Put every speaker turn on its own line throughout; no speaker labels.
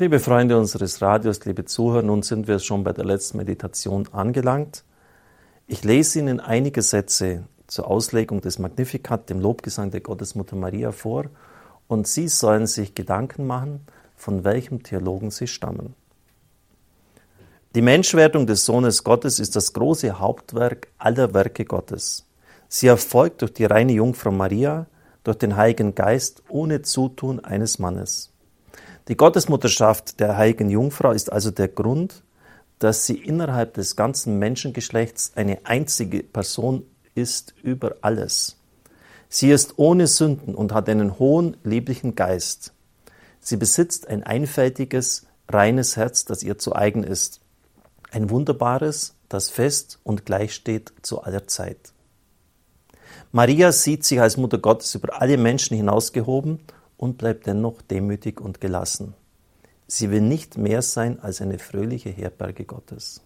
Liebe Freunde unseres Radios, liebe Zuhörer, nun sind wir schon bei der letzten Meditation angelangt. Ich lese Ihnen einige Sätze zur Auslegung des Magnificat, dem Lobgesang der Gottesmutter Maria vor, und Sie sollen sich Gedanken machen, von welchem Theologen sie stammen. Die Menschwerdung des Sohnes Gottes ist das große Hauptwerk aller Werke Gottes. Sie erfolgt durch die reine Jungfrau Maria, durch den Heiligen Geist ohne Zutun eines Mannes. Die Gottesmutterschaft der heiligen Jungfrau ist also der Grund, dass sie innerhalb des ganzen Menschengeschlechts eine einzige Person ist über alles. Sie ist ohne Sünden und hat einen hohen, lieblichen Geist. Sie besitzt ein einfältiges, reines Herz, das ihr zu eigen ist. Ein wunderbares, das fest und gleich steht zu aller Zeit. Maria sieht sich als Mutter Gottes über alle Menschen hinausgehoben und bleibt dennoch demütig und gelassen. Sie will nicht mehr sein als eine fröhliche Herberge Gottes.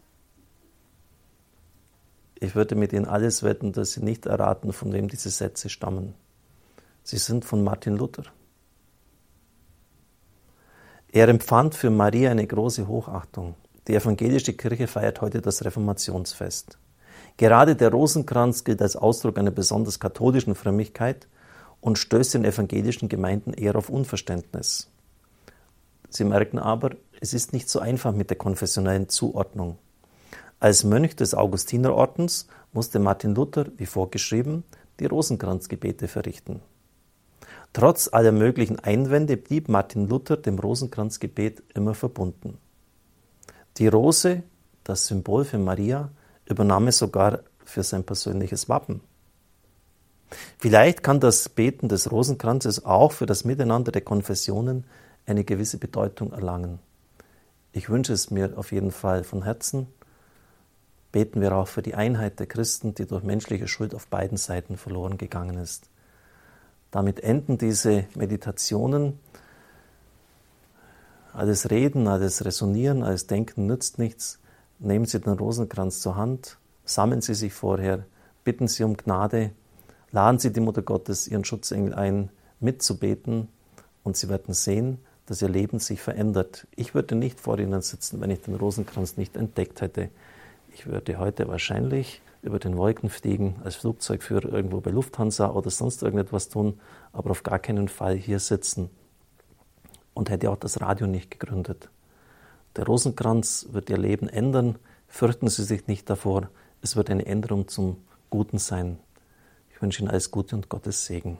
Ich würde mit Ihnen alles wetten, dass Sie nicht erraten, von wem diese Sätze stammen. Sie sind von Martin Luther. Er empfand für Maria eine große Hochachtung. Die evangelische Kirche feiert heute das Reformationsfest. Gerade der Rosenkranz gilt als Ausdruck einer besonders katholischen Frömmigkeit und stößt in evangelischen Gemeinden eher auf Unverständnis. Sie merken aber, es ist nicht so einfach mit der konfessionellen Zuordnung. Als Mönch des Augustinerordens musste Martin Luther, wie vorgeschrieben, die Rosenkranzgebete verrichten. Trotz aller möglichen Einwände blieb Martin Luther dem Rosenkranzgebet immer verbunden. Die Rose, das Symbol für Maria, übernahm er sogar für sein persönliches Wappen. Vielleicht kann das Beten des Rosenkranzes auch für das Miteinander der Konfessionen eine gewisse Bedeutung erlangen. Ich wünsche es mir auf jeden Fall von Herzen. Beten wir auch für die Einheit der Christen, die durch menschliche Schuld auf beiden Seiten verloren gegangen ist. Damit enden diese Meditationen. Alles Reden, alles Resonieren, alles Denken nützt nichts. Nehmen Sie den Rosenkranz zur Hand, sammeln Sie sich vorher, bitten Sie um Gnade Laden Sie die Mutter Gottes, Ihren Schutzengel ein, mitzubeten und Sie werden sehen, dass Ihr Leben sich verändert. Ich würde nicht vor Ihnen sitzen, wenn ich den Rosenkranz nicht entdeckt hätte. Ich würde heute wahrscheinlich über den Wolken fliegen, als Flugzeugführer irgendwo bei Lufthansa oder sonst irgendetwas tun, aber auf gar keinen Fall hier sitzen. Und hätte auch das Radio nicht gegründet. Der Rosenkranz wird Ihr Leben ändern. Fürchten Sie sich nicht davor. Es wird eine Änderung zum Guten sein wünsche Ihnen alles Gute und Gottes Segen.